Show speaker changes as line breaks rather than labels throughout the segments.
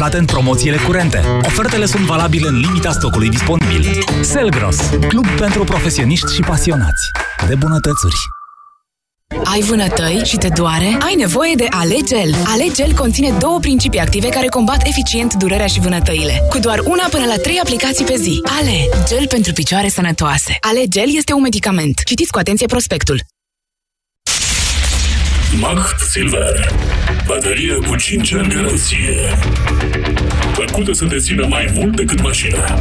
Plată în promoțiile curente. Ofertele sunt valabile în limita stocului disponibil. Selgros, club pentru profesioniști și pasionați de bunătățuri.
Ai vânătăi și te doare? Ai nevoie de Alegel. Alegel conține două principii active care combat eficient durerea și vânătăile. Cu doar una până la trei aplicații pe zi. Ale, gel pentru picioare sănătoase. Alegel este un medicament. Citiți cu atenție prospectul.
Macht Silver. Baterie cu 5 ani garanție. Făcută să te țină mai mult decât mașina.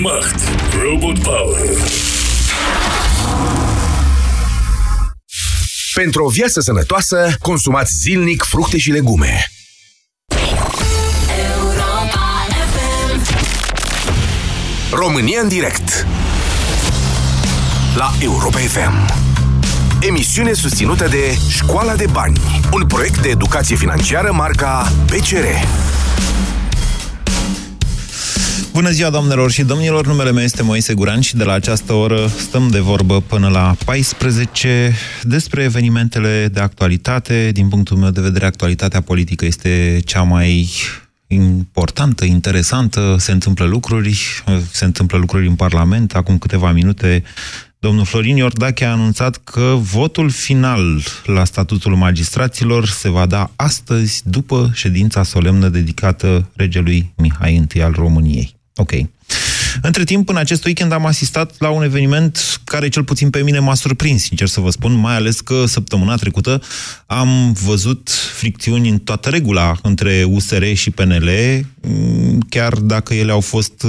Macht. Robot Power.
Pentru o viață sănătoasă, consumați zilnic fructe și legume. România în direct La Europa FM Emisiune susținută de Școala de Bani Un proiect de educație financiară marca PCR
Bună ziua, doamnelor și domnilor! Numele meu este Moise Guran și de la această oră stăm de vorbă până la 14 despre evenimentele de actualitate. Din punctul meu de vedere, actualitatea politică este cea mai importantă, interesantă, se întâmplă lucruri, se întâmplă lucruri în Parlament. Acum câteva minute, domnul Florin Iordache a anunțat că votul final la statutul magistraților se va da astăzi, după ședința solemnă dedicată regelui Mihai I al României. Ok. Între timp, în acest weekend am asistat la un eveniment care cel puțin pe mine m-a surprins, sincer să vă spun, mai ales că săptămâna trecută am văzut fricțiuni în toată regula între USR și PNL, chiar dacă ele au fost,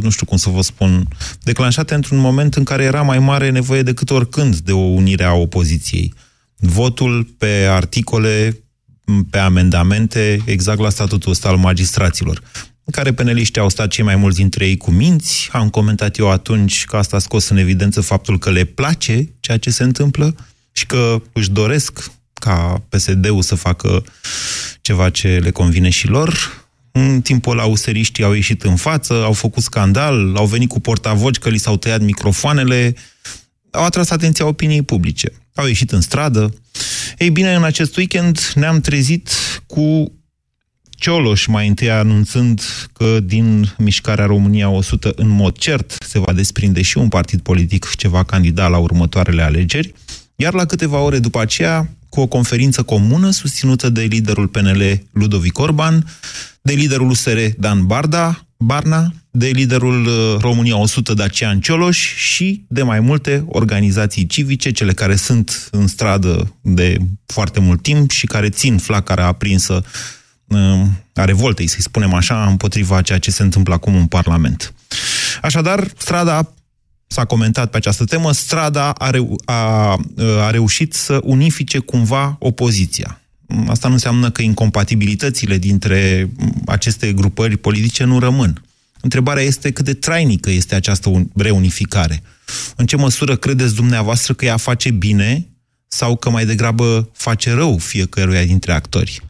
nu știu cum să vă spun, declanșate într-un moment în care era mai mare nevoie decât oricând de o unire a opoziției. Votul pe articole, pe amendamente, exact la statutul ăsta al magistraților în care peneliștii au stat cei mai mulți dintre ei cu minți. Am comentat eu atunci că asta a scos în evidență faptul că le place ceea ce se întâmplă și că își doresc ca PSD-ul să facă ceva ce le convine și lor. În timpul ăla, useriștii au ieșit în față, au făcut scandal, au venit cu portavoci că li s-au tăiat microfoanele, au atras atenția opiniei publice. Au ieșit în stradă. Ei bine, în acest weekend ne-am trezit cu Cioloș, mai întâi anunțând că din mișcarea România 100 în mod cert se va desprinde și un partid politic ce va candida la următoarele alegeri, iar la câteva ore după aceea, cu o conferință comună susținută de liderul PNL Ludovic Orban, de liderul USR Dan Barda, Barna, de liderul uh, România 100 Dacian Cioloș și de mai multe organizații civice, cele care sunt în stradă de foarte mult timp și care țin flacăra aprinsă a revoltei, să-i spunem așa, împotriva ceea ce se întâmplă acum în Parlament. Așadar, strada s-a comentat pe această temă, strada a, reu- a, a reușit să unifice cumva opoziția. Asta nu înseamnă că incompatibilitățile dintre aceste grupări politice nu rămân. Întrebarea este cât de trainică este această reunificare. În ce măsură credeți dumneavoastră că ea face bine sau că mai degrabă face rău fiecăruia dintre actori?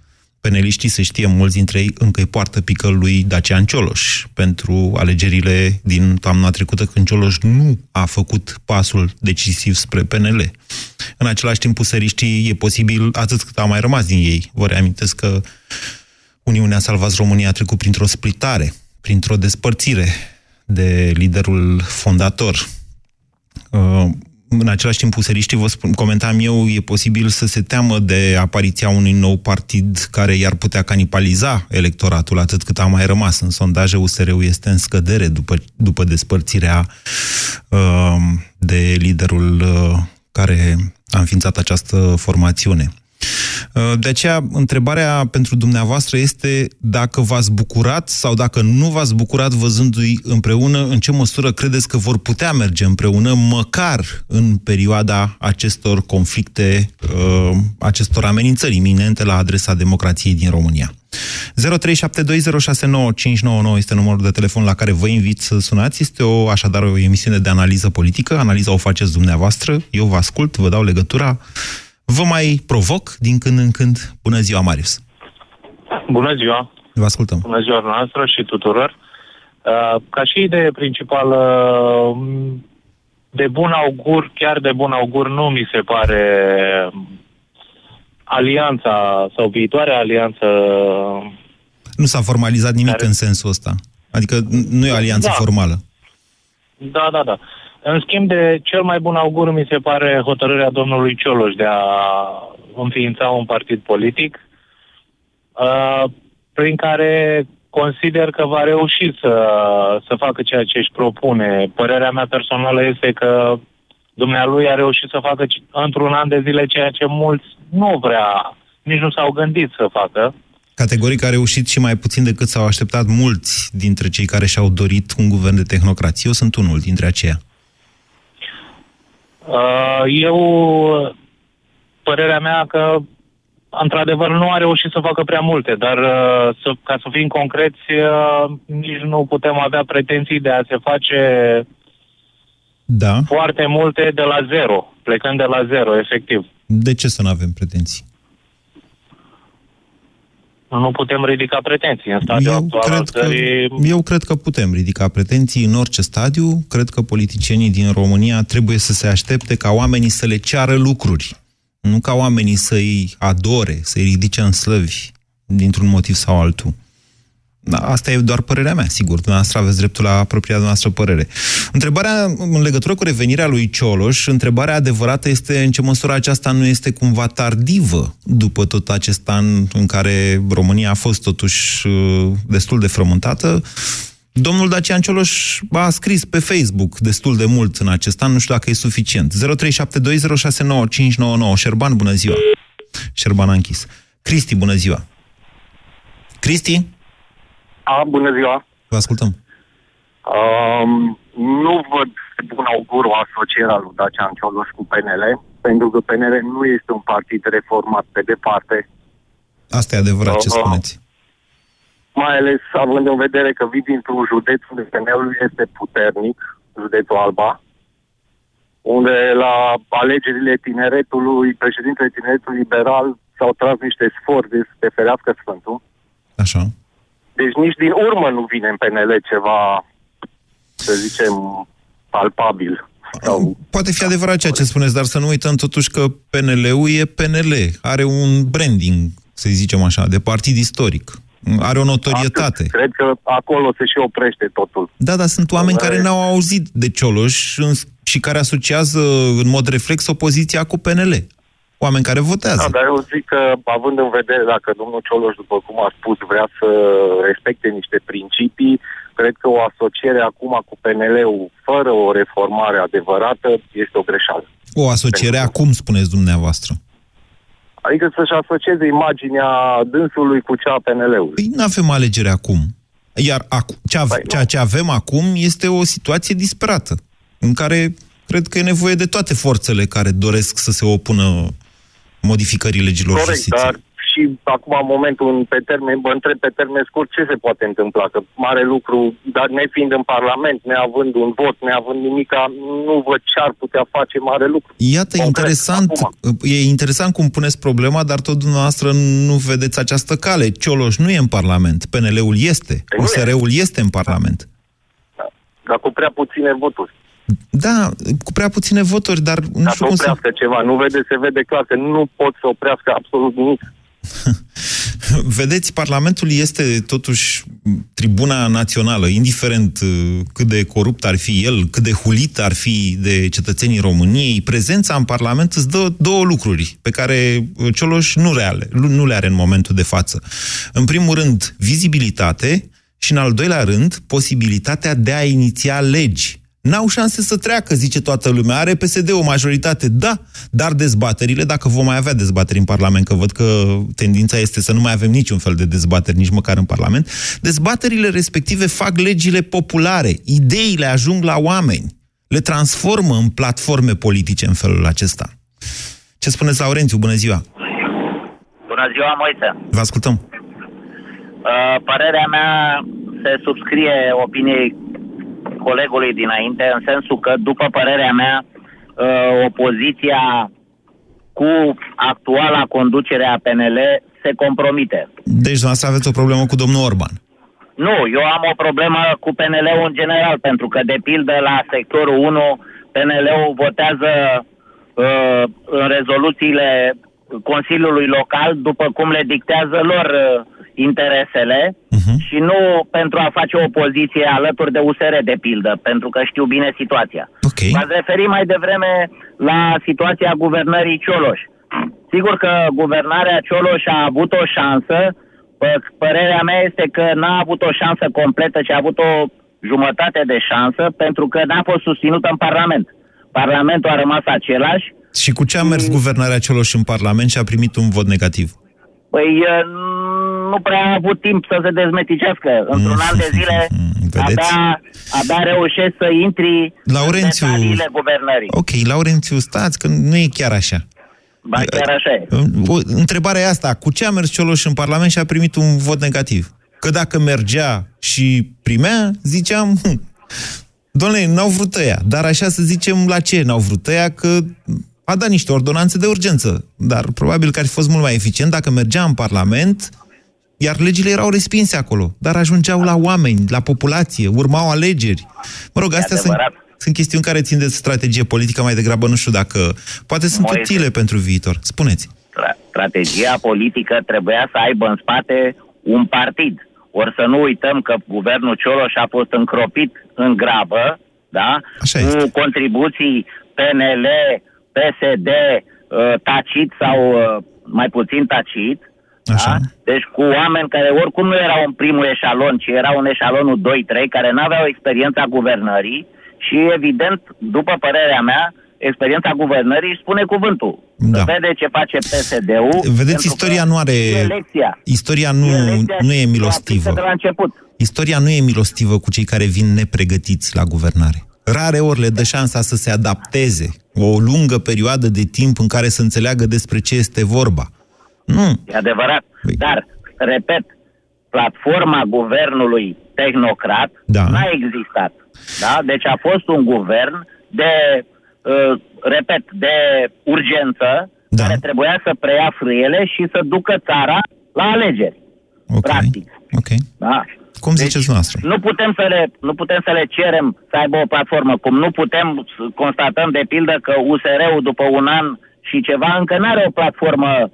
Peneliștii, se știe, mulți dintre ei încă îi poartă pică lui Dacian Cioloș pentru alegerile din toamna trecută, când Cioloș nu a făcut pasul decisiv spre PNL. În același timp, puseriștii e posibil atât cât a mai rămas din ei. Vă reamintesc că Uniunea Salvați România a trecut printr-o splitare, printr-o despărțire de liderul fondator. Uh, în același timp, puseriștii, vă spun, comentam eu, e posibil să se teamă de apariția unui nou partid care i-ar putea canibaliza electoratul, atât cât a mai rămas. În sondaje, USR-ul este în scădere după, după despărțirea uh, de liderul uh, care a înființat această formațiune. Uh, de aceea, întrebarea pentru dumneavoastră este dacă v-ați bucurat sau dacă nu v-ați bucurat văzându-i împreună, în ce măsură credeți că vor putea merge împreună, măcar în perioada acestor conflicte, uh, acestor amenințări iminente la adresa democrației din România. 0372069599 este numărul de telefon la care vă invit să sunați. Este o, așadar o emisiune de analiză politică. Analiza o faceți dumneavoastră. Eu vă ascult, vă dau legătura. Vă mai provoc din când în când. Bună ziua, Marius!
Bună ziua!
Vă ascultăm!
Bună ziua noastră și tuturor! Uh, ca și idee principală, de bun augur, chiar de bun augur, nu mi se pare alianța sau viitoarea alianță
Nu s-a formalizat nimic
Care-
în sensul ăsta. Adică n- nu e o alianță
Da.
formală.
Da, da, da. În schimb de cel mai bun augur mi se pare hotărârea domnului Cioloș de a înființa un partid politic uh, prin care consider că va reuși să, să facă ceea ce își propune. Părerea mea personală este că dumnealui a reușit să facă ci- într-un an de zile ceea ce mulți nu vrea, nici nu s-au gândit să facă.
Categoric a reușit și mai puțin decât s-au așteptat mulți dintre cei care și-au dorit un guvern de tehnocrați. Eu sunt unul dintre aceia.
Uh, Eu, părerea mea că, într-adevăr, nu a reușit să facă prea multe, dar, uh, să, ca să fim concreți, uh, nici nu putem avea pretenții de a se face
Da?
foarte multe de la zero, plecând de la zero, efectiv.
De ce să nu avem pretenții?
Nu putem ridica pretenții în stadiul
Eu
actual al
cred, că,
țării.
eu cred că putem ridica pretenții în orice stadiu. Cred că politicienii din România trebuie să se aștepte ca oamenii să le ceară lucruri. Nu ca oamenii să-i adore, să-i ridice în slăvi dintr-un motiv sau altul. Da, asta e doar părerea mea, sigur. Dumneavoastră aveți dreptul la propria noastră părere. Întrebarea în legătură cu revenirea lui Cioloș, întrebarea adevărată este în ce măsură aceasta nu este cumva tardivă după tot acest an în care România a fost totuși uh, destul de frământată. Domnul Dacian Cioloș a scris pe Facebook destul de mult în acest an, nu știu dacă e suficient. 0372069599. Șerban, bună ziua! Șerban a închis. Cristi, bună ziua! Cristi,
A, bună ziua.
vă ascultăm.
Um, nu văd de bun augur o asociere a lui Dacian Cioloș cu PNL, pentru că PNL nu este un partid reformat pe departe,
Asta e adevărat ce
Uh,
spuneți.
mai ales având în vedere că vii dintr-un județ unde PNL-ul este puternic, județul Alba, unde la alegerile tineretului, președintele tineretului liberal s-au tras niște sfori de să te ferească Sfântul.
Așa.
Deci nici din urmă nu vine în PNL ceva, să zicem, palpabil. Sau...
Poate fi adevărat ceea ce spuneți, dar să nu uităm totuși că PNL-ul e PNL. Are un branding, să zicem așa, de partid istoric. Are o notorietate.
Atât. Cred că acolo se și oprește totul.
Da, dar sunt oameni
Da,
care
e-
n-au auzit de Cioloș în- și care asociază în mod reflex opoziția cu PNL. Oameni care votează.
Da, dar eu zic că, având în vedere dacă domnul Cioloș, după cum a spus, vrea să respecte niște principii, cred că o asociere acum cu PNL-ul, fără o reformare adevărată, este o greșeală.
O asociere
Pentru-
acum, spuneți dumneavoastră.
Adică să-și asocieze imaginea dânsului cu cea a PNL-ului.
Păi nu avem alegere acum. Iar acu- ce ave-
Păi nu.
ceea ce avem acum este o situație disperată, în care cred că e nevoie de toate forțele care doresc să se opună modificării legilor
Corect,
justiției.
dar și acum, în momentul, în- pe termen, mă întreb pe termen scurt, ce se poate întâmpla? Că mare lucru, dar nefiind în Parlament, neavând un vot, neavând nimica, nu văd ce ar putea face mare lucru.
Iată,
Concret,
interesant,
acum.
e interesant cum puneți problema, dar tot dumneavoastră nu vedeți această cale. Cioloș nu e în Parlament, PNL-ul este,
Păi nu e.
USR-ul este în Parlament.
Dar cu prea puține voturi.
Da, cu prea puține voturi, dar nu
Dar
știu
să
cum să...
oprească ceva. Nu vede, se vede clar că nu pot să oprească absolut nimic.
Vedeți, Parlamentul este totuși tribuna națională, indiferent uh, cât de corupt ar fi el, cât de hulit ar fi de cetățenii României, prezența în Parlament îți dă două lucruri pe care uh, Cioloș nu, reale, nu le are în momentul de față. În primul rând, vizibilitate și în al doilea rând, posibilitatea de a iniția legi. N-au șanse să treacă, zice toată lumea. Are PSD o majoritate, da, dar dezbaterile, dacă vom mai avea dezbateri în Parlament, că văd că tendința este să nu mai avem niciun fel de dezbateri, nici măcar în Parlament, dezbaterile respective fac legile populare, ideile ajung la oameni, le transformă în platforme politice în felul acesta. Ce spuneți, Laurențiu? Bună ziua!
Bună ziua, Moise.
Vă ascultăm.
Uh, părerea mea se subscrie opiniei colegului dinainte, în sensul că, după părerea mea, uh, opoziția cu actuala conducere a PNL se compromite.
Deci, dumneavoastră aveți o problemă cu domnul Orban.
Nu, eu am o problemă cu PNL-ul în general, pentru că, de pildă, la sectorul 1, PNL-ul votează uh, în rezoluțiile Consiliului Local după cum le dictează lor uh, interesele
Mhm.
și nu pentru a face opoziție alături de USR, de pildă, pentru că știu bine situația.
Ok.
V-ați referit mai devreme la situația guvernării Cioloș. Sigur că guvernarea Cioloș a avut o șansă, Pă- părerea mea este că n-a avut o șansă completă, ci a avut o jumătate de șansă, pentru că n-a fost susținută în Parlament. Parlamentul a rămas același.
Și cu ce a mers guvernarea celor în Parlament și a primit un vot negativ?
Păi eh, nu prea a avut timp să se dezmeticească. Într-un an de zile
Vedeți?
abia, abia reușești să intri
Laurențiu-
în detaliile guvernării.
Ok, Laurențiu, stați că nu e chiar așa.
Ba chiar așa e.
O, întrebarea e asta, cu ce a mers Cioloș în Parlament și a primit un vot negativ? Că dacă mergea și primea, ziceam, hm, doamne, n-au vrut ăia. Dar așa să zicem, la ce n-au vrut ăia? Că a dat niște ordonanțe de urgență. Dar probabil că ar fi fost mult mai eficient dacă mergea în Parlament, iar legile erau respinse acolo, dar ajungeau la oameni, la populație, urmau alegeri. Mă rog,
E
astea sunt,
adevărat.
sunt chestiuni care țin de strategie politică mai degrabă, nu știu dacă... Poate sunt
Moise.
utile pentru viitor. Spuneți.
Stra- strategia politică trebuia să aibă în spate un partid. Ori să nu uităm că guvernul Cioloș a fost încropit în grabă, da?
Așa
cu
este.
contribuții PNL, PSD, uh, tacit sau uh, mai puțin tacit.
Așa.
Da? Deci cu oameni care oricum nu erau în primul eșalon, ci erau în eșalonul 2-3, care nu aveau experiența guvernării și, evident, după părerea mea, experiența guvernării își spune cuvântul.
Da.
Se vede ce face PSD-ul.
Vedeți,
pentru
istoria
că
nu are...
E lecția.
Istoria nu,
E lecția
nu
și
e
se
milostivă.
aplică De la început.
Istoria nu e milostivă cu cei care vin nepregătiți la guvernare. Rare ori le dă șansa să se adapteze o lungă perioadă de timp în care să înțeleagă despre ce este vorba. Nu.
E adevărat.
Păi-
Dar, repet, platforma guvernului tehnocrat
Da.
n-a existat. Da? Deci a fost un guvern de, uh, repet, de urgență,
Da.
care trebuia să preia frâiele și să ducă țara la alegeri.
Ok.
Practic.
Ok.
Da?
Cum ziceți noastră?
Nu putem, să le, nu putem să le cerem să aibă o platformă, cum nu putem să constatăm de pildă că USR-ul după un an și ceva încă nu are o platformă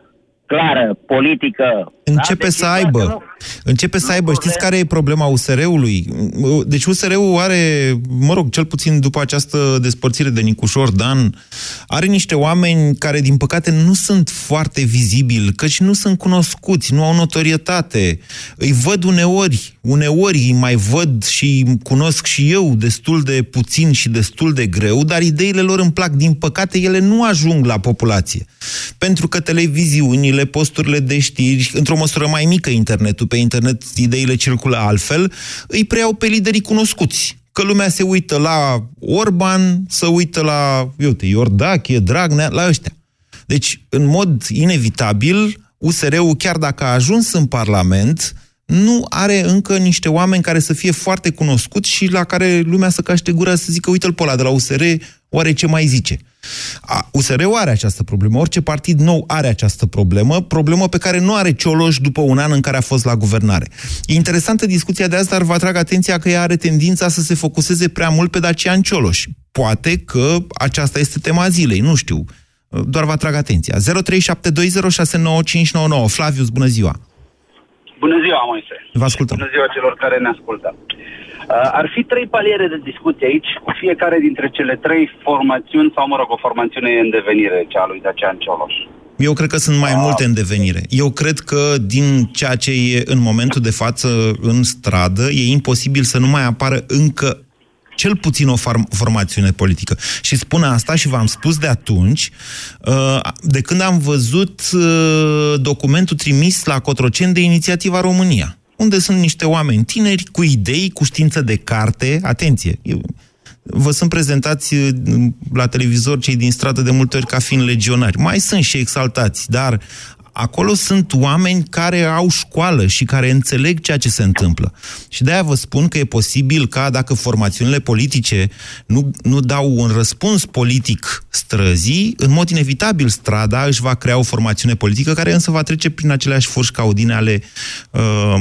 clară, politică.
Începe
Deci
să
doar
aibă.
că nu-
Începe să
nu
aibă. Știți
putem-
care e problema USR-ului? Deci USR-ul are, mă rog, cel puțin după această despărțire de Nicușor Dan, are niște oameni care, din păcate, nu sunt foarte vizibili, căci nu sunt cunoscuți, nu au notorietate. Îi văd uneori, uneori îi mai văd și îi cunosc și eu destul de puțin și destul de greu, dar ideile lor îmi plac. Din păcate, ele nu ajung la populație. Pentru că televiziunile, posturile de știri, într-o măsură mai mică internetul, pe internet ideile circulă altfel, îi preiau pe liderii cunoscuți. Că lumea se uită la Orban, să uită la, eu uite, Iordache, Dragnea, la ăștia. Deci, în mod inevitabil, USR-ul, chiar dacă a ajuns în Parlament, nu are încă niște oameni care să fie foarte cunoscuți și la care lumea să caște gura să zică, uite-l pe ăla de la USR, oare ce mai zice? A, USR-ul are această problemă, orice partid nou are această problemă, problemă pe care nu are Cioloș după un an în care a fost la guvernare. E interesantă discuția de asta, dar vă atrag atenția că ea are tendința să se focuseze prea mult pe Dacian Cioloș. Poate că aceasta este tema zilei, nu știu. Doar vă atrag atenția. 0372069599. Flavius, bună ziua!
Bună ziua, Moise.
Vă ascultăm.
Bună ziua celor care ne ascultă. Uh, ar fi trei paliere de discuție aici, cu fiecare dintre cele trei formațiuni, sau mă rog, o formațiune în devenire, cea a lui Dacian Cioloș.
Eu cred că sunt mai multe în devenire. Eu cred că din ceea ce e în momentul de față în stradă, e imposibil să nu mai apară încă cel puțin o form- formațiune politică. Și spun asta și v-am spus de atunci, uh, de când am văzut uh, documentul trimis la Cotroceni de Inițiativa România, unde sunt niște oameni tineri cu idei, cu știință de carte, atenție, eu, vă sunt prezentați uh, la televizor cei din stradă de multe ori ca fiind legionari. Mai sunt și exaltați, dar acolo sunt oameni care au școală și care înțeleg ceea ce se întâmplă. Și de-aia vă spun că e posibil ca dacă formațiunile politice nu, nu dau un răspuns politic străzii, în mod inevitabil strada își va crea o formațiune politică care însă va trece prin aceleași furși caudine ale uh,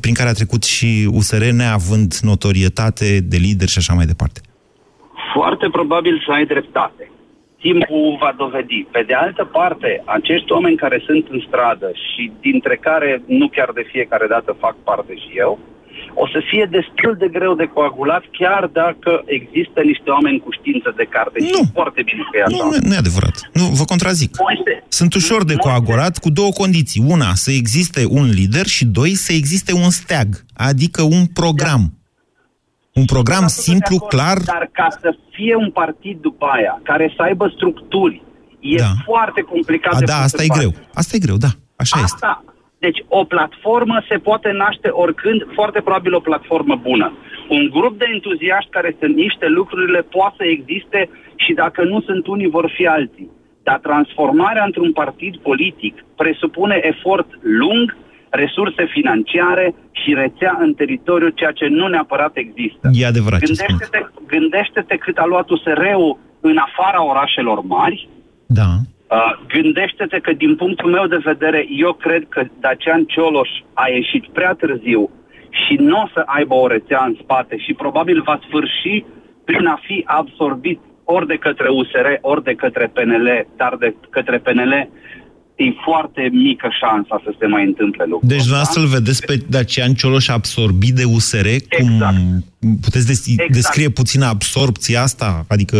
prin care a trecut și USR, neavând notorietate de lider și așa mai departe.
Foarte probabil să ai dreptate. Timpul va dovedi. Pe de altă parte, acești oameni care sunt în stradă și dintre care nu chiar de fiecare dată fac parte și eu, o să fie destul de greu de coagulat, chiar dacă există niște oameni cu știință de carte.
Nu.
Și foarte bine că e așa.
Nu, nu, nu e adevărat. Nu, vă contrazic.
Moise,
Sunt ușor de
Moise,
coagulat cu două condiții. Una, să existe un lider și doi, să existe un steag, adică un program. Un program
Sunt
simplu,
de acord,
clar.
Dar ca să fie un partid după aia, care să aibă structuri, e
Da.
foarte complicat
A,
de
da,
pus
asta
în
e
practică.
greu. Asta e greu, da. Așa este.
Asta. Deci o platformă se poate naște oricând, foarte probabil o platformă bună. Un grup de entuziaști care sunt niște lucrurile poate să existe și dacă nu sunt unii, vor fi alții. Dar transformarea într-un partid politic presupune efort lung, resurse financiare și rețea în teritoriu, ceea ce nu neapărat există.
E adevărat ce spun.
Gândește-te, gândește-te cât a luat USR-ul în afara orașelor mari,
Da.
Uh, gândește-te că din punctul meu de vedere, eu cred că Dacian Cioloș a ieșit prea târziu și nu o să aibă o rețea în spate și probabil va sfârși prin a fi absorbit ori de către USR, ori de către PNL, dar de către PNL e foarte mică șansa să se mai întâmple lucrul
Deci
ăsta.
dumneavoastră îl vedeți pe Dacian Cioloș absorbit de USR?
Exact.
Cum puteți des-
Exact.
descrie puțin absorpția asta? Adică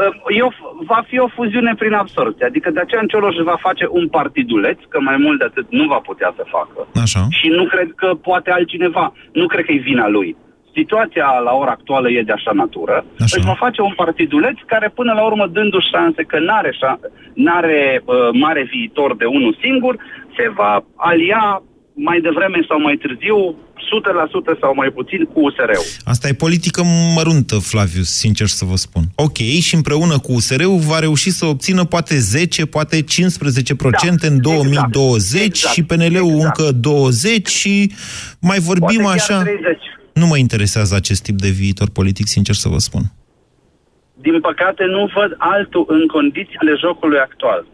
Uh, Eu, va fi o fuziune prin absorție. Adică de aceea Cioloș va face un partiduleț, că mai mult de atât nu va putea să facă.
Așa.
Și nu cred că poate altcineva. Nu cred că e vina lui. Situația la ora actuală e de așa natură.
Așa.
Își va face un partiduleț care până la urmă dându-și șanse că n-are, șa- n-are uh, mare viitor de unul singur, se va alia mai devreme sau mai târziu 100% sau mai puțin cu USR-ul.
Asta e politică măruntă, Flavius, sincer să vă spun. Ok, și împreună cu USR-ul va reuși să obțină poate 10, poate 15%
Da,
în 2020
exact,
și PNL-ul
exact.
încă 20 și mai vorbim
Poate chiar
așa.
30.
Nu mă interesează acest tip de viitor politic, sincer să vă spun.
din păcate, nu văd altul în condițiile jocului actual.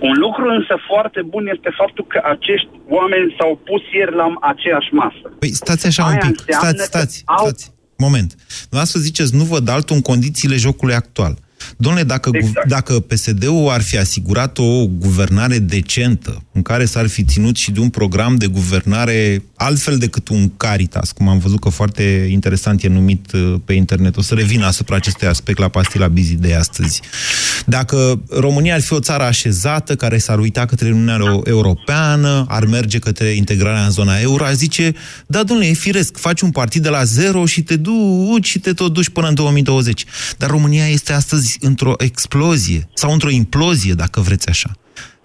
Un lucru însă foarte bun este faptul că acești oameni s-au pus ieri la aceeași masă.
Păi stați așa
Aia
un pic,
înseamnă
stați,
că
stați,
au-
stați. Moment. Dumneavoastră ziceți, nu văd altul în condițiile jocului actual. Domnule, dacă,
Exact.
exact. dacă PSD-ul ar fi asigurat o guvernare decentă, în care s-ar fi ținut și de un program de guvernare altfel decât un Caritas, cum am văzut că foarte interesant e numit uh, pe internet, o să revin asupra acestui aspect la pastila Bizi de astăzi. Dacă România ar fi o țară așezată, care s-ar uita către Uniunea Euro- Europeană, ar merge către integrarea în zona euro, ar zice, da, domnule, e firesc, faci un partid de la zero și te duci și te tot duci până în 2020. Dar România este astăzi într-o explozie sau într-o implozie, dacă vreți așa.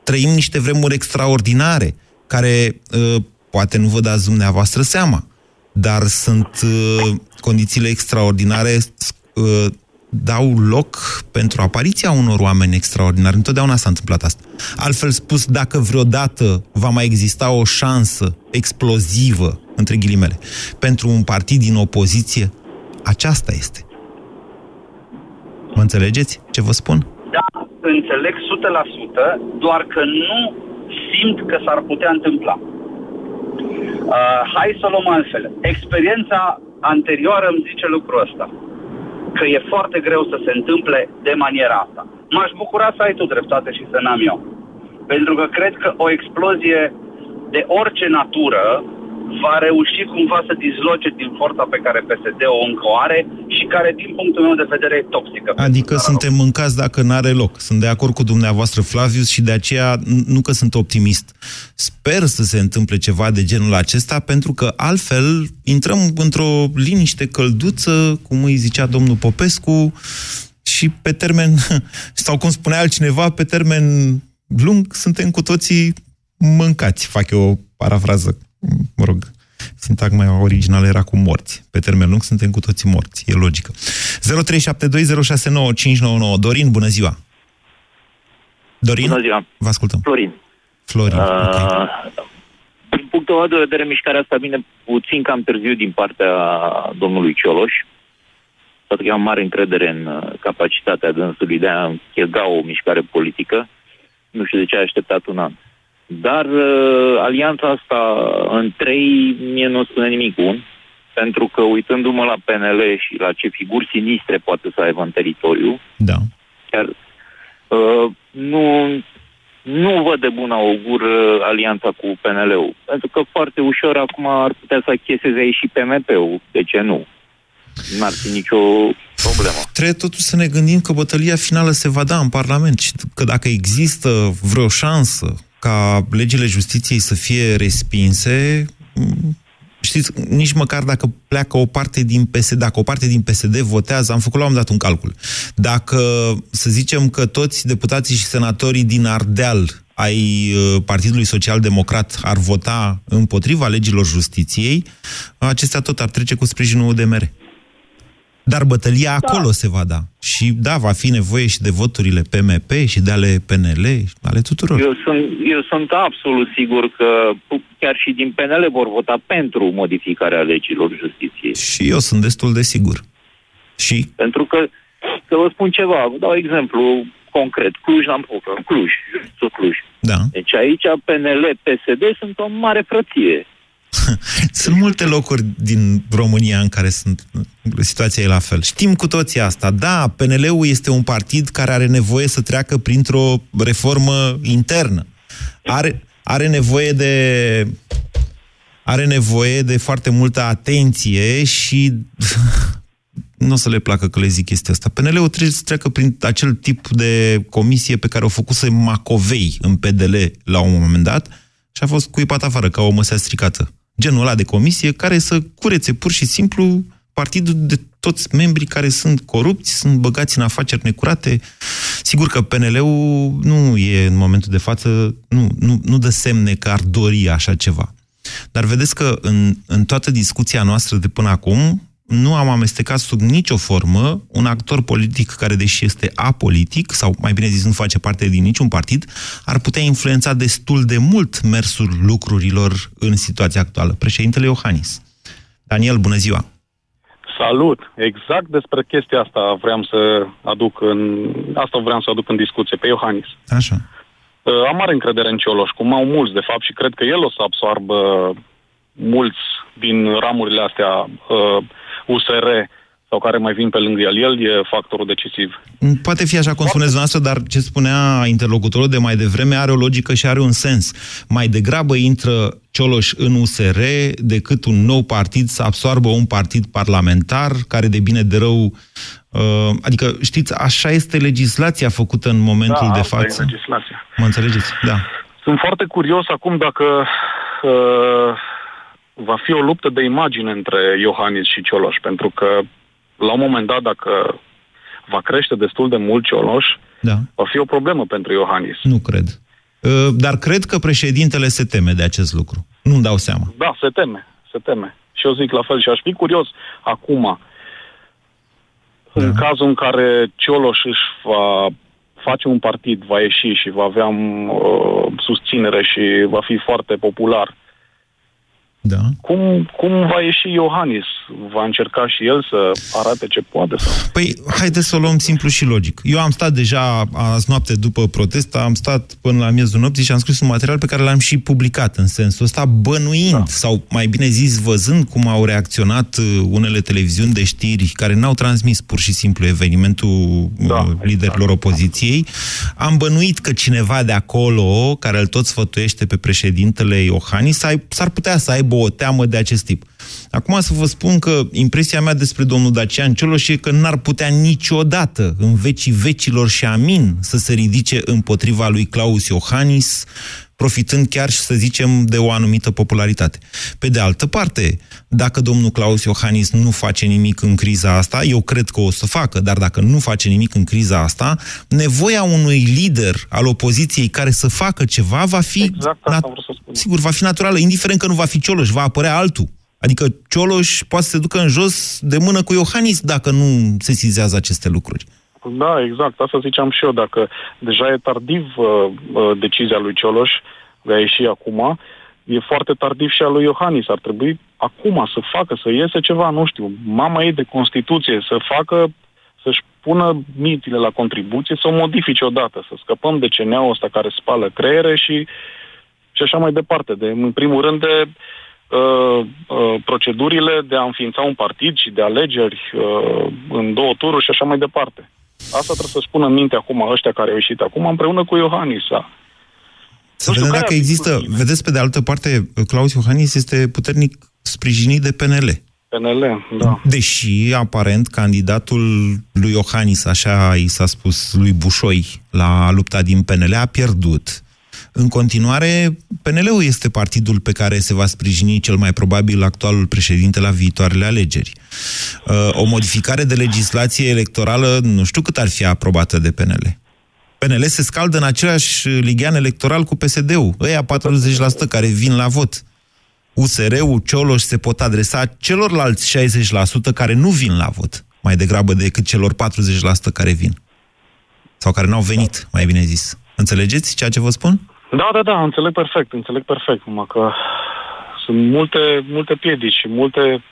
Trăim niște vremuri extraordinare, care uh, poate nu vă dați dumneavoastră seama, dar sunt uh, condițiile extraordinare uh, dau loc pentru apariția unor oameni extraordinari. Întotdeauna s-a întâmplat asta. Altfel spus, dacă vreodată va mai exista o șansă explozivă, între ghilimele, pentru un partid din opoziție, aceasta este. Mă înțelegeți ce vă spun?
Da, înțeleg 100%, doar că nu simt că s-ar putea întâmpla. Uh, hai să o luăm altfel. Experiența anterioară îmi zice lucrul ăsta. Că e foarte greu să se întâmple de maniera asta. M-aș bucura să ai tu dreptate și să n-am eu. Pentru că cred că o explozie de orice natură va reuși cumva să dizloce din forța pe care PSD-o încă o are și care, din punctul meu de vedere, e toxică.
Adică suntem mâncați dacă n-are loc. Sunt de acord cu dumneavoastră, Flavius, și de aceea n- nu că sunt optimist. Sper să se întâmple ceva de genul acesta, pentru că altfel intrăm într-o liniște călduță, cum îi zicea domnul Popescu, și pe termen, sau cum spunea altcineva, pe termen lung, suntem cu toții mâncați. Fac eu o parafrază, mă rog, sintagma originală era cu morți. Pe termen lung suntem cu toții morți, e logică. 0372069599. Dorin, bună ziua! Dorin?
Bună ziua.
Vă ascultăm.
Florin.
Florin, ok.
Uh, din punctul meu de vedere, mișcarea asta vine puțin cam târziu din partea domnului Cioloș. Pentru că eu am mare încredere în uh, capacitatea dânsului de a închega o mișcare politică. Nu știu de ce a așteptat un an. Dar uh, alianța asta în trei mie nu spune nimic bun. Pentru că uitându-mă la PNL și la ce figuri sinistre poate să aibă în teritoriu,
Da.
chiar Uh, nu, nu văd de bun augur uh, alianța cu PNL-ul. Pentru că foarte ușor acum ar putea să acheseze aici și PMP-ul. De ce nu? N-ar fi nicio problemă.
Trebuie totuși să ne gândim că bătălia finală se va da în Parlament și că dacă există vreo șansă ca legile justiției să fie respinse, știți, nici măcar dacă pleacă o parte din PSD, dacă o parte din PSD votează, am făcut la un dat un calcul. Dacă, să zicem că toți deputații și senatorii din Ardeal ai uh, Partidului Social Democrat ar vota împotriva legilor justiției, acestea tot ar trece cu sprijinul UDMR. Dar bătălia da. acolo se va da. Și da, va fi nevoie și de voturile PMP și de ale PNL, ale tuturor.
Eu sunt, eu sunt absolut sigur că chiar și din PNL vor vota pentru modificarea legilor justiției.
Și eu sunt destul de sigur. Și?
Pentru că, să vă spun ceva, vă dau exemplu concret. Cluj, am Cluj, Cluj.
Da.
Deci aici PNL, PSD sunt o mare frăție.
sunt multe locuri din România în care sunt situația e la fel. Știm cu toții asta. Da, PNL-ul este un partid care are nevoie să treacă printr-o reformă internă. Are, are nevoie de are nevoie de foarte multă atenție și nu o să le placă că le zic chestia asta. PNL-ul trebuie să treacă prin acel tip de comisie pe care o făcuse Macovei în PDL la un moment dat și a fost cuipat afară ca o măsea stricată genul ăla de comisie, care să curețe pur și simplu partidul de toți membrii care sunt corupți, sunt băgați în afaceri necurate. Sigur că PNL-ul nu e în momentul de față, nu, nu, nu dă semne că ar dori așa ceva. Dar vedeți că în, în toată discuția noastră de până acum, nu am amestecat sub nicio formă un actor politic care, deși este apolitic, sau mai bine zis, nu face parte din niciun partid, ar putea influența destul de mult mersul lucrurilor în situația actuală. Președintele Iohannis. Daniel, bună ziua!
Salut! Exact despre chestia asta vreau să aduc în, asta vreau să aduc în discuție, pe Iohannis.
Așa.
Uh, am mare încredere în Cioloș, cum au mulți, de fapt, și cred că el o să absoarbă mulți din ramurile astea uh, USR sau care mai vin pe lângă el, el e factorul decisiv.
Poate fi așa cum spuneți noastră, dar ce spunea interlocutorul de mai devreme are o logică și are un sens. Mai degrabă intră Cioloș în USR decât un nou partid să absoarbă un partid parlamentar care de bine de rău uh, adică, știți, așa este legislația făcută în momentul
da,
de față.
E legislația.
Mă înțelegeți? Da.
Sunt foarte curios acum dacă uh, va fi o luptă de imagine între Iohannis și Cioloș, pentru că la un moment dat, dacă va crește destul de mult Cioloș,
da.
va fi o problemă pentru Iohannis.
Nu cred. Uh, dar cred că președintele se teme de acest lucru. Nu-mi dau seama.
Da, se teme. Se teme. Și eu zic la fel. Și aș fi curios acum, da. în cazul în care Cioloș își va face un partid, va ieși și va avea uh, susținere și va fi foarte popular,
da.
Cum, cum va ieși Iohannis? Va încerca și el să arate ce poate? Sau?
Păi, haideți să o luăm simplu și logic. Eu am stat deja azi noapte după protest, am stat până la miezul nopții și am scris un material pe care l-am și publicat în sensul ăsta, bănuind, da. sau mai bine zis, văzând cum au reacționat uh, unele televiziuni de știri care n-au transmis pur și simplu evenimentul uh, da, liderilor exact. opoziției, am bănuit că cineva de acolo, care îl tot sfătuiește pe președintele Iohannis, s-ar putea să aibă aibă o teamă de acest tip. Acum să vă spun că impresia mea despre domnul Dacian Cioloș e că n-ar putea niciodată, în vecii vecilor și amin, să se ridice împotriva lui Claus Iohannis, profitând chiar și, să zicem, de o anumită popularitate. Pe de altă parte, dacă domnul Claus Iohannis nu face nimic în criza asta, eu cred că o să facă, dar dacă nu face nimic în criza asta, nevoia unui lider al opoziției care să facă ceva va fi...
Exact asta vreau să spun.
Sigur, va fi naturală, indiferent că nu va fi Cioloș, va apărea altul. Adică Cioloș poate să se ducă în jos de mână cu Iohannis dacă nu se sizează aceste lucruri.
Da, exact. Asta ziceam și eu. Dacă deja e tardiv uh, uh, decizia lui Cioloș de a ieși acum, e foarte tardiv și a lui Iohannis. Ar trebui acum să facă, să iese ceva, nu știu, mama ei de Constituție, să facă, să-și pună mințile la contribuție, să o modifice odată, să scăpăm de CNA-ul ăsta care spală creiere și, și așa mai departe. De, în primul rând de uh, uh, procedurile de a înființa un partid și de alegeri uh, în două tururi și așa mai departe. Asta trebuie să spună în minte acum ăștia care au ieșit acum împreună cu Iohannis. Da.
Să vedem dacă există... Vedeți, pe de altă parte, Claus Iohannis este puternic sprijinit de PNL.
PNL, da.
Deși, aparent, candidatul lui Iohannis, așa i s-a spus lui Bușoi, la lupta din PNL, a pierdut. În continuare, PNL-ul este partidul pe care se va sprijini cel mai probabil actualul președinte la viitoarele alegeri. Uh, o modificare de legislație electorală, nu știu cât ar fi aprobată de PNL. PNL se scaldă în același ligian electoral cu PSD-ul, ăia 40% care vin la vot. USR-ul, Cioloș se pot adresa celorlalți 60% care nu vin la vot, mai degrabă decât celor 40% care vin. Sau care n-au venit, mai bine zis. Înțelegeți ceea ce vă spun?
Da, da, da, înțeleg perfect, înțeleg perfect. Numai că sunt multe, multe piedici și multe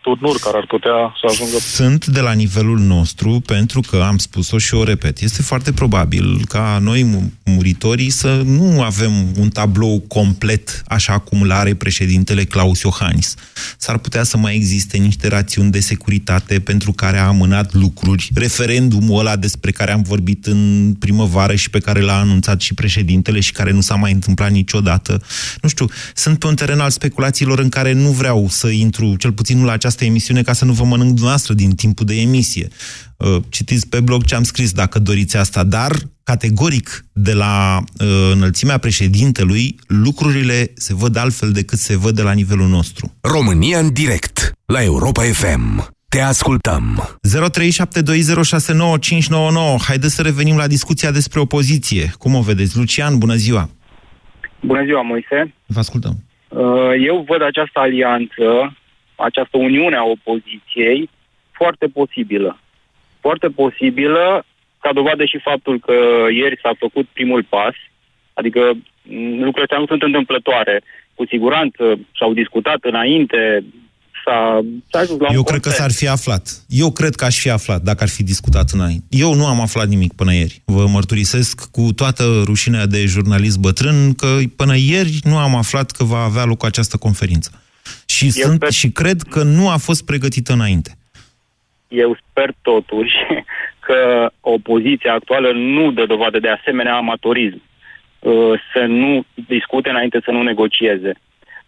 turnuri care ar putea să ajungă...
Sunt de la nivelul nostru, pentru că, am spus-o și o repet, este foarte probabil ca noi, muritorii, să nu avem un tablou complet așa cum l are președintele Claus Iohannis. S-ar putea să mai existe niște rațiuni de securitate pentru care a amânat lucruri. Referendumul ăla despre care am vorbit în primăvară și pe care l-a anunțat și președintele și care nu s-a mai întâmplat niciodată. Nu știu, sunt pe un teren al speculațiilor în care nu vreau să intru, cel puțin nu la această această emisiune ca să nu vă mănânc dumneavoastră din timpul de emisie. Uh, citiți pe blog ce am scris dacă doriți asta, dar categoric de la uh, înălțimea președintelui lucrurile se văd altfel decât se văd de la nivelul nostru.
România în direct la Europa FM. Te ascultăm.
0372069599. Haideți să revenim la discuția despre opoziție. Cum o vedeți? Lucian, bună ziua!
Bună ziua, Moise!
Vă ascultăm.
Uh, eu văd această alianță această uniune a opoziției foarte posibilă. Foarte posibilă, ca dovadă și faptul că ieri s-a făcut primul pas, adică lucrurile astea nu sunt întâmplătoare. Cu siguranță s-au discutat înainte, s-a, s-a ajuns la
Eu cred că s-ar fi aflat. Eu cred că aș fi aflat dacă ar fi discutat înainte. Eu nu am aflat nimic până ieri. Vă mărturisesc cu toată rușinea de jurnalist bătrân că până ieri nu am aflat că va avea loc această conferință. Și, Eu sunt, sper... și cred că nu a fost pregătită înainte.
Eu sper totuși că opoziția actuală nu dă dovadă de asemenea amatorism. Uh, să nu discute înainte să nu negocieze.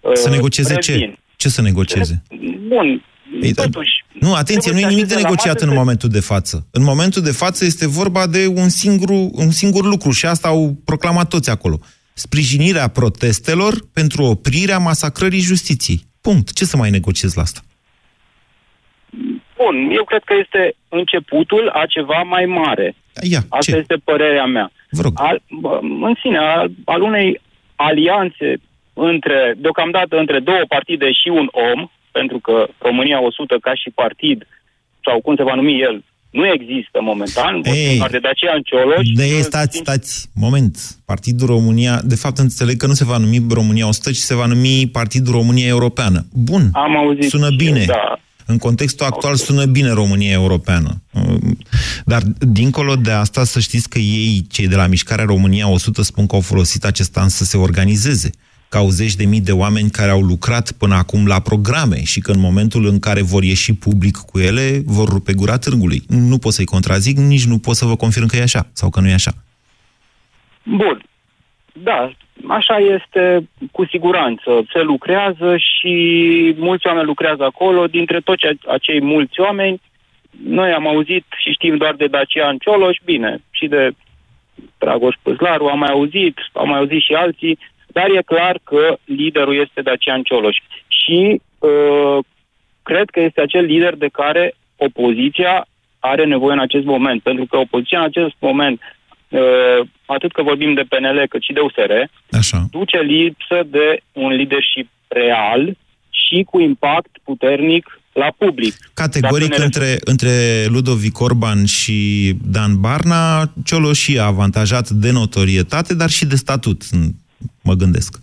Uh, să negocieze ce? Ce să negocieze?
Bun,
ei, totuși, nu, atenție, nu e nimic de negociat în momentul de față. În momentul de față este vorba de un singur, un singur lucru și asta au proclamat toți acolo. Sprijinirea protestelor pentru oprirea masacrării justiției. Punct. Ce să mai negociez la asta?
Bun, eu cred că este începutul a ceva mai mare.
Ia,
Asta
ce?
este părerea mea.
Vă rog.
Al, în sine, al, al unei alianțe între, deocamdată între două partide și un om, pentru că România 100 ca și partid, sau cum se va numi el, nu există momentan, Ei, de Dacian Cioloș.
De stați, stați, moment. Partidul România, de fapt înțeleg că nu se va numi România 100, ci se va numi Partidul România Europeană. Bun,
Am auzit
sună bine.
Eu, da.
În contextul actual okay. sună bine România Europeană. Dar, dincolo de asta, să știți că ei, cei de la Mișcarea România 100, spun că au folosit acest an să se organizeze că au zeci de mii de oameni care au lucrat până acum la programe și că în momentul în care vor ieși public cu ele, vor rupe gura târgului. Nu pot să-i contrazic, nici nu pot să vă confirm că e așa sau că nu e așa.
Bun. Da, așa este cu siguranță. Se lucrează și mulți oameni lucrează acolo. Dintre toți acei mulți oameni, noi am auzit și știm doar de Dacian Cioloș, bine, și de Dragoș Păslaru, am mai auzit, am mai auzit și alții, dar e clar că liderul este Dacian Cioloș. Și uh, cred că este acel lider de care opoziția are nevoie în acest moment. Pentru că opoziția în acest moment, uh, atât că vorbim de PNL cât și de USR,
Așa.
duce lipsă de un leadership real și cu impact puternic la public.
Categoric, ne... între, între Ludovic Orban și Dan Barna, Cioloș e avantajat de notorietate, dar și de statut mă gândesc.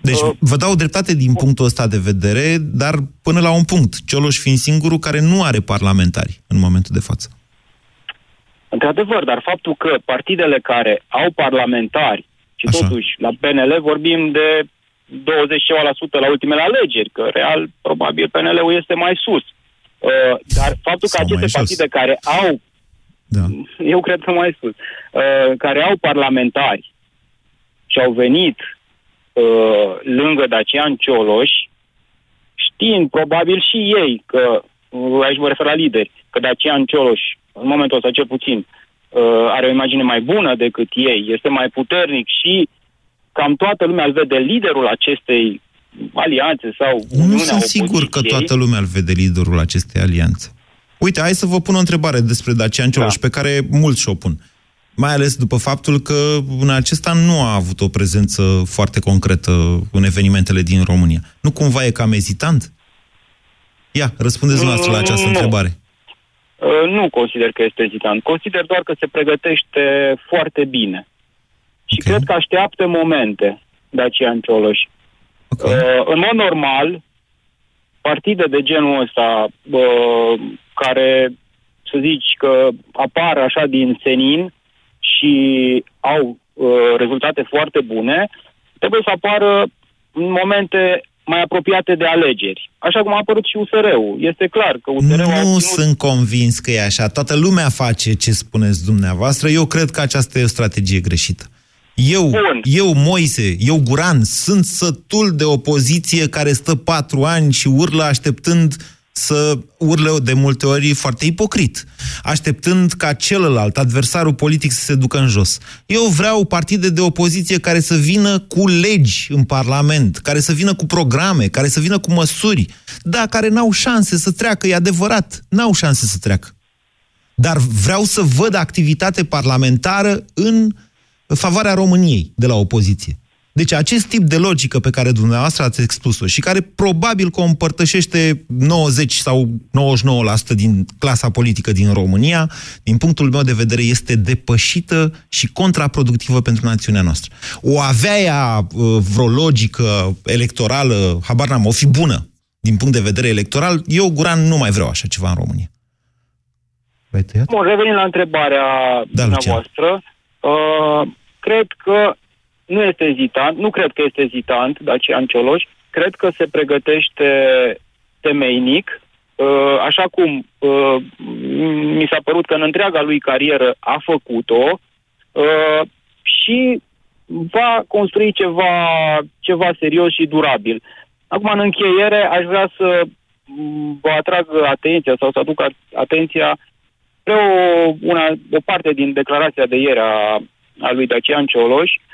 Deci uh, vă dau dreptate din punctul ăsta de vedere, dar până la un punct. Cioloș fiind singurul care nu are parlamentari în momentul de față.
Într-adevăr, dar faptul că partidele care au parlamentari, și Așa. totuși la PNL vorbim de 20 la sută la ultimele alegeri, că real probabil PNL-ul este mai sus. Uh, dar faptul că Sau aceste partide care au
Da.
Eu cred că mai spus. Uh, care au parlamentari și au venit uh, lângă Dacian Cioloș, știind probabil și ei că, uh, aici mă refer la lideri, că Dacian Cioloș, în momentul ăsta cel puțin, uh, are o imagine mai bună decât ei, este mai puternic și cam toată lumea îl vede liderul acestei alianțe sau
Nu
Uniunea
sunt sigur că
Opoziției.
toată lumea îl vede liderul acestei alianțe. Uite, hai să vă pun o întrebare despre Dacian Cioloș,
Da.
pe care mulți și-o pun. Mai ales după faptul că în acesta nu a avut o prezență foarte concretă în evenimentele din România. Nu cumva e cam ezitant? Ia, răspundeți dumneavoastră la această
Nu.
întrebare.
Uh, nu consider că este ezitant. Consider doar că se pregătește foarte bine. Și
Ok.
cred că așteaptă momente Dacian Cioloș.
Ok.
Uh, în mod normal, partide de genul ăsta, uh, care, să zici că apar așa din senin și au uh, rezultate foarte bune, trebuie să apară în momente mai apropiate de alegeri. Așa cum a apărut și USR-ul. Este clar că USR-ul a
Nu
ținut
sunt convins că e așa. Toată lumea face ce spuneți dumneavoastră. Eu cred că aceasta e o strategie greșită. Eu,
Bun.
eu, Moise, eu, Guran, sunt sătul de opoziție care stă patru ani și urlă așteptând să urle de multe ori foarte ipocrit, așteptând ca celălalt, adversarul politic, să se ducă în jos. Eu vreau partide de opoziție care să vină cu legi în Parlament, care să vină cu programe, care să vină cu măsuri, da, care n-au șanse să treacă, e adevărat, n-au șanse să treacă. Dar vreau să văd activitate parlamentară în favoarea României de la opoziție. Deci acest tip de logică pe care dumneavoastră ați expus-o și care probabil că o împărtășește 90 sau 99% din clasa politică din România, din punctul meu de vedere, este depășită și contraproductivă pentru națiunea noastră. O avea ea uh, vreo logică electorală, habar n-am, o fi bună din punct de vedere electoral, eu, Guran, nu mai vreau așa ceva în România. L-ai tăiat?
Bun, revenind la întrebarea
Da,
dumneavoastră, uh, cred că nu este ezitant, nu cred că este ezitant Dacian Cioloș, cred că se pregătește temeinic, uh, așa cum uh, mi s-a părut că în întreaga lui carieră a făcut-o uh, și va construi ceva, ceva serios și durabil. Acum, în încheiere, aș vrea să m, vă atrag atenția sau să aduc a- atenția spre o, una, o parte din declarația de ieri a, a lui Dacian Cioloș, uh,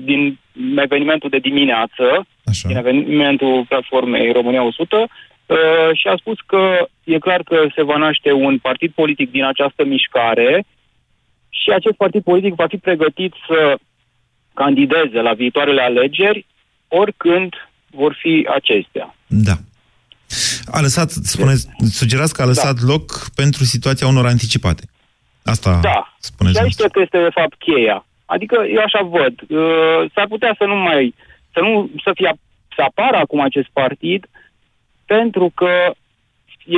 din evenimentul de dimineață,
Așa.
din evenimentul platformei România 100, uh, și a spus că e clar că se va naște un partid politic din această mișcare și acest partid politic va fi pregătit să candideze la viitoarele alegeri oricând vor fi acestea.
Da. A lăsat, spuneți, sugerați că a lăsat da. loc pentru situația unor anticipate. Asta
Da.
spuneți.
Și aici
dumneavoastră.
cred că este de fapt cheia. Adică eu așa văd. Uh, s-ar putea să nu mai să nu să fie să apară acum acest partid pentru că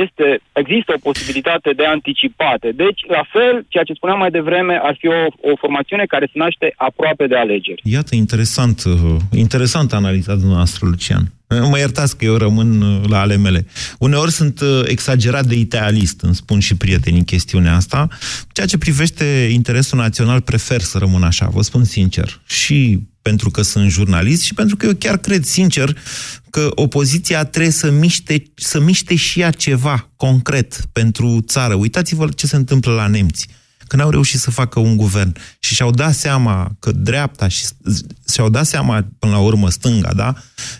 este, există o posibilitate de anticipate. Deci, la fel, ceea ce spuneam mai devreme, ar fi o, o formațiune care se naște aproape de alegeri.
Iată, interesant, uh, interesant analiza dumneavoastră, Lucian. Uh, Mă iertați că eu rămân uh, la ale mele. Uneori sunt uh, exagerat de idealist, îmi spun și prietenii în chestiunea asta. Ceea ce privește interesul național, prefer să rămân așa, vă spun sincer. Și pentru că sunt jurnalist și pentru că eu chiar cred sincer că opoziția trebuie să miște, să miște și ea ceva concret pentru țară. Uitați-vă ce se întâmplă la nemți când au reușit să facă un guvern și și-au dat seama că dreapta și și-au dat seama, până la urmă, stânga, da?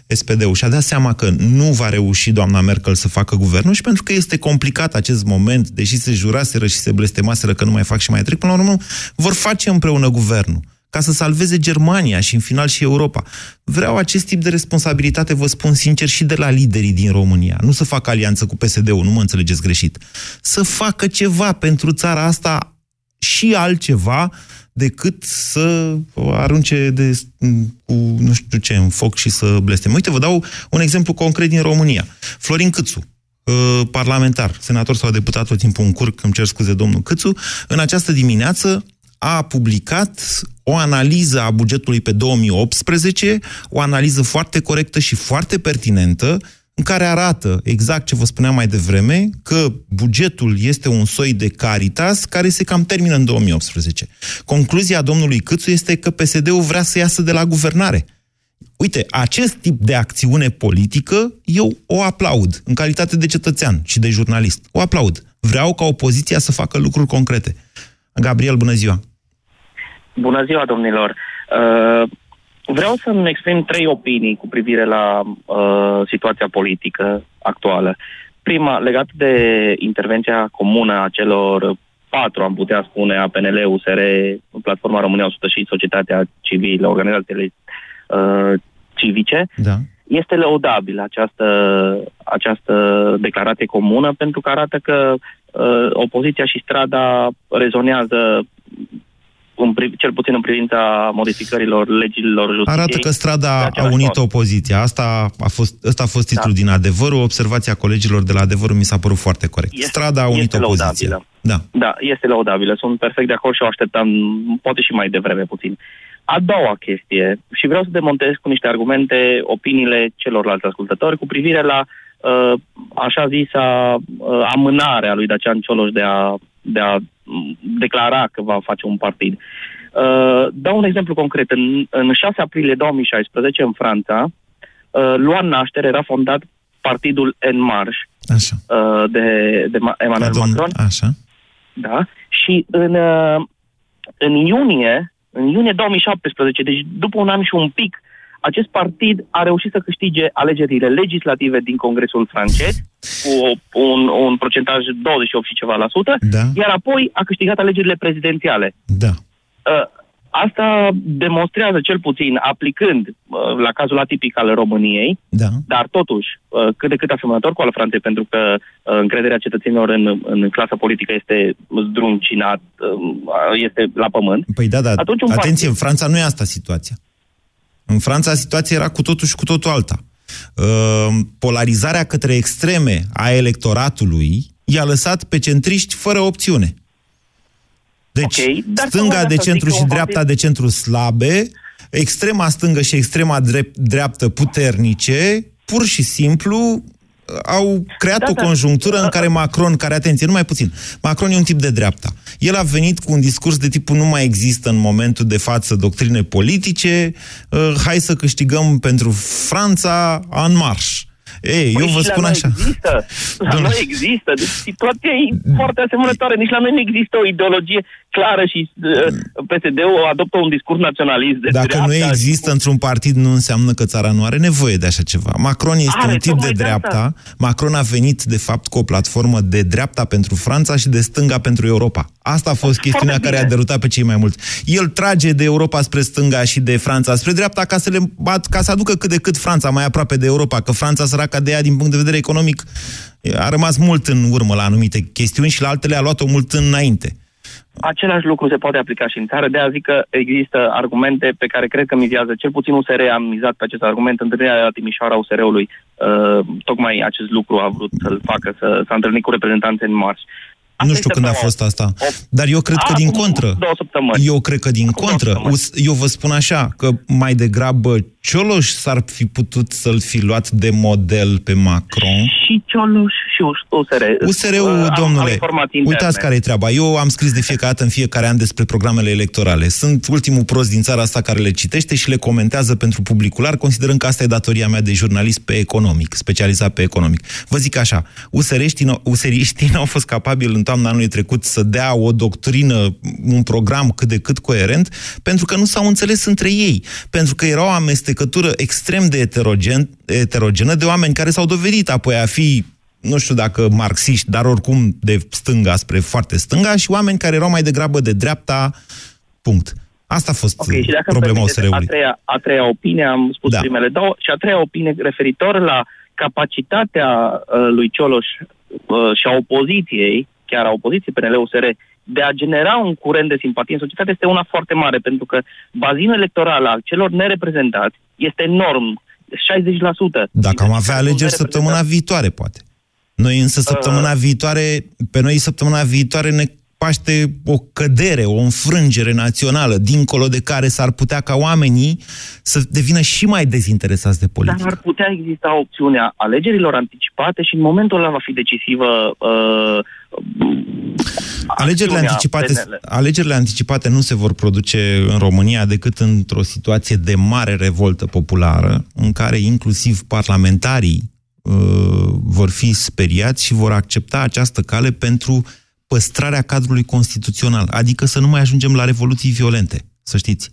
SPD-ul și-a dat seama că nu va reuși doamna Merkel să facă guvernul și pentru că este complicat acest moment, deși se juraseră și se blestemaseră că nu mai fac și mai trec, până la urmă vor face împreună guvernul ca să salveze Germania și în final și Europa. Vreau acest tip de responsabilitate, vă spun sincer, și de la liderii din România. Nu să facă alianță cu PSD-ul, nu mă înțelegeți greșit. Să facă ceva pentru țara asta și altceva decât să o arunce de, cu nu știu ce în foc și să blesteme. Uite, vă dau un exemplu concret din România. Florin Câțu, uh, parlamentar, senator sau deputat tot timpul în curc, îmi cer scuze domnul Câțu, în această dimineață a publicat o analiză a bugetului pe 2018, o analiză foarte corectă și foarte pertinentă, în care arată exact ce vă spuneam mai devreme, că bugetul este un soi de caritas care se cam termină în 2018. Concluzia domnului Câțu este că PSD-ul vrea să iasă de la guvernare. Uite, acest tip de acțiune politică eu o aplaud în calitate de cetățean și de jurnalist. O aplaud. Vreau ca opoziția să facă lucruri concrete. Gabriel, bună ziua!
Bună ziua, domnilor! Uh, vreau să-mi exprim trei opinii cu privire la uh, situația politică actuală. Prima, legat de intervenția comună a celor patru, am putea spune, a PNL, USR, Platforma România 100 și Societatea Civilă, organizațiile uh, civice,
da.
este lăudabilă această, această declarație comună pentru că arată că uh, opoziția și strada rezonează în, cel puțin în privința modificărilor legilor justiției.
Arată că strada a unit opoziția. Asta a fost, ăsta a fost titlul da. din adevărul. Observația colegilor de la adevărul mi s-a părut foarte corect. Este, strada a unit opoziția. Laudabilă. Da.
da, este laudabilă. Sunt perfect de acord și o așteptam poate și mai devreme puțin. A doua chestie, și vreau să demontez cu niște argumente opiniile celorlalți ascultători cu privire la uh, așa zisa uh, amânare a lui Dacian Cioloș de a, de a declara că va face un partid. Uh, dau un exemplu concret. În, în 6 aprilie 2016, în Franța, uh, lua naștere, era fondat partidul En Marche
Așa.
Uh, de, de Emmanuel Macron.
Așa.
Da? Și în, uh, în iunie, în iunie 2017, deci după un an și un pic, acest partid a reușit să câștige alegerile legislative din Congresul francez cu un, un procentaj 28 și ceva la sută,
da.
iar apoi a câștigat alegerile prezidențiale.
Da.
Uh, asta demonstrează cel puțin, aplicând uh, la cazul atipic al României,
da.
dar totuși uh, cât de cât asemănător cu al Franței, pentru că încrederea cetățenilor în, în clasa politică este zdruncinat, este la pământ.
Păi da, da,
Atunci
atenție,
partid...
în Franța nu e asta situația. În Franța situația era cu totul și cu totul alta. Polarizarea către extreme a electoratului i-a lăsat pe centriști fără opțiune. Deci,
okay,
stânga de centru și dreapta partid... de centru slabe, extrema stângă și extrema drept, dreaptă puternice, pur și simplu au creat da, o da. conjunctură da, în care Macron, care, atenție, numai puțin, Macron e un tip de dreapta. El a venit cu un discurs de tipul nu mai există în momentul de față doctrine politice, uh, hai să câștigăm pentru Franța în marș. Ei, păi eu vă spun așa.
Există. La noi există. Deci situația e foarte asemănătoare. Nici la noi nu există o ideologie clară și uh, PSD-ul adoptă un discurs naționalist de
Dacă
dreapta,
nu există și... într-un partid, nu înseamnă că țara nu are nevoie de așa ceva. Macron este are, un tip de dreapta. De Macron a venit, de fapt, cu o platformă de dreapta pentru Franța și de stânga pentru Europa. Asta a fost chestiunea care a derutat pe cei mai mulți. El trage de Europa spre stânga și de Franța spre dreapta ca să, le bat, ca să aducă cât de cât Franța mai aproape de Europa, că Franța săraca de ea din punct de vedere economic a rămas mult în urmă la anumite chestiuni și la altele a luat-o mult înainte.
Același lucru se poate aplica și în țară, de a zic că există argumente pe care cred că mizează. Cel puțin USR a mizat pe acest argument. Întâlnirea la Timișoara USR-ului, uh, tocmai acest lucru a vrut să-l facă, să s-a întâlnit cu reprezentanții în marș.
Asta nu știu când a fost asta. Dar eu cred că din contră. Eu cred că din contră. Eu vă spun așa, că mai degrabă Cioloș s-ar fi putut să-l fi luat de model pe Macron.
Și Cioloș și USR.
USR-ul, domnule, uitați care e treaba. Eu am scris de fiecare dată în fiecare an despre programele electorale. Sunt ultimul prost din țara asta care le citește și le comentează pentru publicular, considerând că asta e datoria mea de jurnalist pe economic, specializat pe economic. Vă zic așa, useriștii, useriștii n-au fost capabili în toamna anului trecut să dea o doctrină, un program cât de cât coerent, pentru că nu s-au înțeles între ei. Pentru că erau amestecări amestecătură extrem de heterogen, heterogenă de oameni care s-au dovedit apoi a fi nu știu dacă marxiști, dar oricum de stânga spre foarte stânga și oameni care erau mai degrabă de dreapta, punct. Asta a fost okay, și dacă problema OSR-ului.
A treia, a treia opinie, am spus da. primele două, și a treia opinie referitor la capacitatea uh, lui Cioloș uh, și a opoziției, chiar a opoziției PNL-USR, de a genera un curent de simpatie în societate este una foarte mare, pentru că bazinul electoral al celor nereprezentați este enorm, 60%.
Dacă am avea alegeri săptămâna viitoare, poate. Noi însă săptămâna uh... viitoare, pe noi săptămâna viitoare ne paște o cădere, o înfrângere națională, dincolo de care s-ar putea ca oamenii să devină și mai dezinteresați de politică.
Dar ar putea exista opțiunea alegerilor anticipate și în momentul ăla va fi decisivă uh,
Alegerile anticipate,
PNL.
alegerile anticipate nu se vor produce în România decât într-o situație de mare revoltă populară, în care inclusiv parlamentarii uh, vor fi speriați și vor accepta această cale pentru păstrarea cadrului constituțional, adică să nu mai ajungem la revoluții violente, să știți.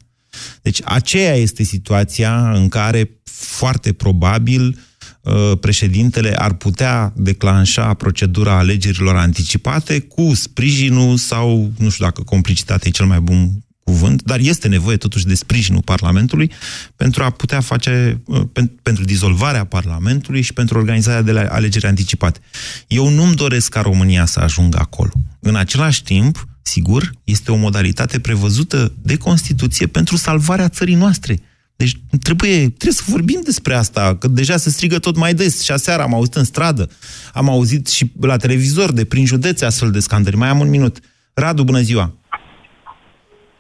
Deci aceea este situația în care foarte probabil uh, președintele ar putea declanșa procedura alegerilor anticipate cu sprijinul sau, nu știu dacă complicitatea e cel mai bun cuvânt, dar este nevoie totuși de sprijinul Parlamentului pentru a putea face, uh, pen, pentru dizolvarea Parlamentului și pentru organizarea de la alegeri anticipate. Eu nu-mi doresc ca România să ajungă acolo. În același timp, sigur, este o modalitate prevăzută de Constituție pentru salvarea țării noastre. Deci trebuie, trebuie să vorbim despre asta, că deja se strigă tot mai des. Și aseară am auzit în stradă, am auzit și la televizor de prin județe astfel de scandări. Mai am un minut. Radu, bună ziua!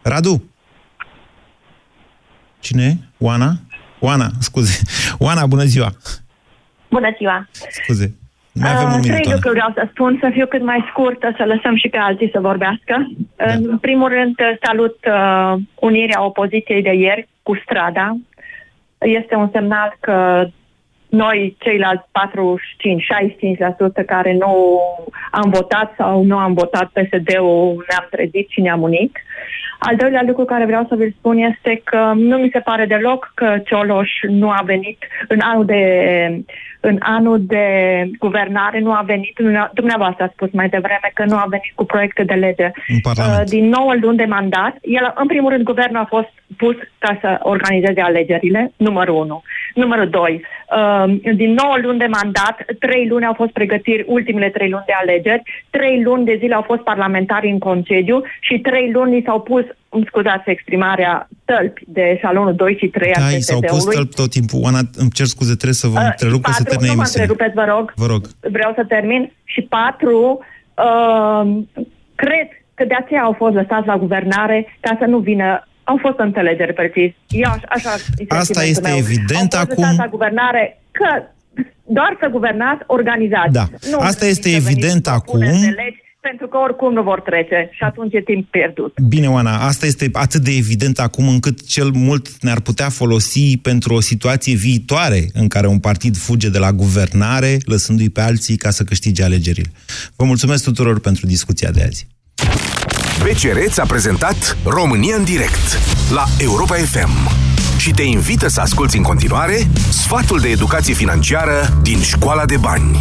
Radu? Cine e? Oana? Oana, scuze. Oana, bună ziua!
Bună ziua!
Scuze. Mai avem un
Uh,
minut,
Trei
Oana.
lucruri vreau să spun, să fiu cât mai scurtă, să lăsăm și pe alții să vorbească.
Da.
În primul rând, salut uh, unirea opoziției de ieri cu strada. Este un semnal că noi, ceilalți 45-65% care nu am votat sau nu am votat PSD-ul, ne-am trezit și ne-am unit. Al doilea lucru care vreau să vi-l spun este că nu mi se pare deloc că Cioloș nu a venit în anul de, în anul de guvernare, nu a venit, dumneavoastră a spus mai devreme că nu a venit cu proiecte de lege.
În Parlament.
Uh, din 9 luni de mandat, el, în primul rând, guvernul a fost pus ca să organizeze alegerile, numărul 1. Numărul 2, uh, din 9 luni de mandat, 3 luni au fost pregătiri, ultimele 3 luni de alegeri, 3 luni de zile au fost parlamentari în concediu și 3 luni li s-au pus, îmi scuzați exprimarea, tălpi de salonul 2 și 3 al
Da, i s-au pus
PSD-ului.
tălpi tot timpul. Oana, îmi cer scuze, trebuie să vă
Uh,
întrerup, că se
patru,
termină
nu mă
emisiunea.
întrerupeți, vă rog.
Vă rog.
Vreau să termin. Și patru, uh, cred că de aceea au fost lăsați la guvernare ca să nu vină au fost înțelegeri precis. Eu aș, așa e
Asta
sentimentul
este
meu.
evident
au fost
acum.
lăsați la guvernare că doar să guvernați, organizați.
Da.
Nu
Asta este
să veniți
evident
cu propuneri
acum.
de legi, pentru că oricum nu vor trece și atunci e timp pierdut.
Bine, Oana, asta este atât de evident acum încât cel mult ne-ar putea folosi pentru o situație viitoare în care un partid fuge de la guvernare, lăsându-i pe alții ca să câștige alegerile. Vă mulțumesc tuturor pentru discuția de azi.
BCR ți-a prezentat România în direct la Europa FM și te invită să asculti în continuare sfatul de educație financiară din Școala de Bani.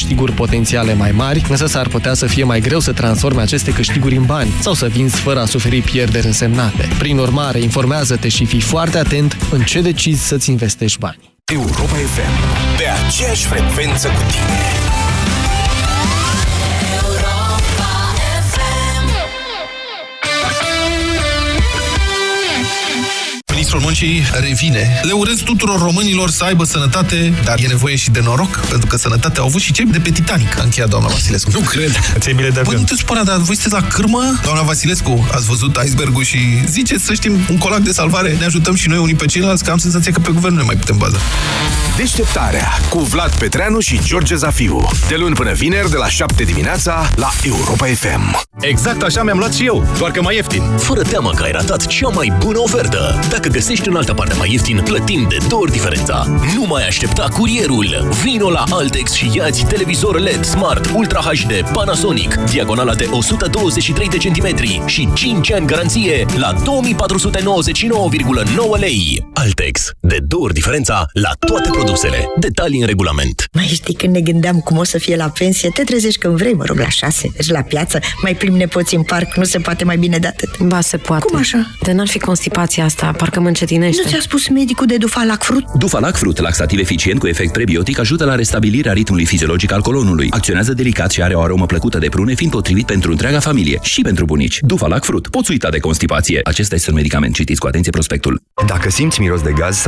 potențiale mai mari, însă s-ar putea să fie mai greu să transforme aceste câștiguri în bani sau să vinzi fără a suferi pierderi însemnate. Prin urmare, informează-te și fii foarte atent în ce decizi să-ți investești bani.
Europa FM, pe aceeași frecvență cu tine.
Ministrul Muncii revine. Le urez tuturor românilor să aibă sănătate, dar e nevoie și de noroc, pentru că sănătate au avut și cei de pe Titanic, a încheiat doamna Vasilescu. Nu cred. Ți-ai bile de Bă, nu te supăra, dar voi sunteți la cârmă? Doamna Vasilescu, ați văzut icebergul și ziceți să știm un colac de salvare, ne ajutăm și noi unii pe ceilalți, că am senzația că pe guvern nu ne mai putem baza.
Deșteptarea cu Vlad Petreanu și George Zafiu. De luni până vineri, de la 7 dimineața, la Europa FM.
Exact așa mi-am luat și eu, doar că mai ieftin. Fără teamă că ai ratat cea mai bună ofertă. Dacă găsești găsești în altă parte mai ieftin, plătind de două ori diferența. Nu mai aștepta curierul! Vino la Altex și iați televizor LED Smart Ultra HD Panasonic, diagonala de 123 de centimetri și 5 ani garanție la 2499,9 lei. Altex. De două ori diferența la toate produsele. Detalii în regulament.
Mai știi când ne gândeam cum o să fie la pensie, te trezești când vrei, mă rog, la șase, mergi la piață, mai plimbi nepoții în parc, nu se poate mai bine de atât.
Ba, se poate.
Cum așa?
De n-ar fi constipația asta, parcă mă încetinește.
Nu ți-a spus medicul de Dufalac Fruit?
Dufalac Fruit, laxativ eficient cu efect prebiotic, ajută la restabilirea ritmului fiziologic al colonului. Acționează delicat și are o aromă plăcută de prune, fiind potrivit pentru întreaga familie și pentru bunici. Dufalac Fruit. Poți uita de constipație. Acesta este un medicament. Citiți cu atenție prospectul.
Dacă simți miros de gaz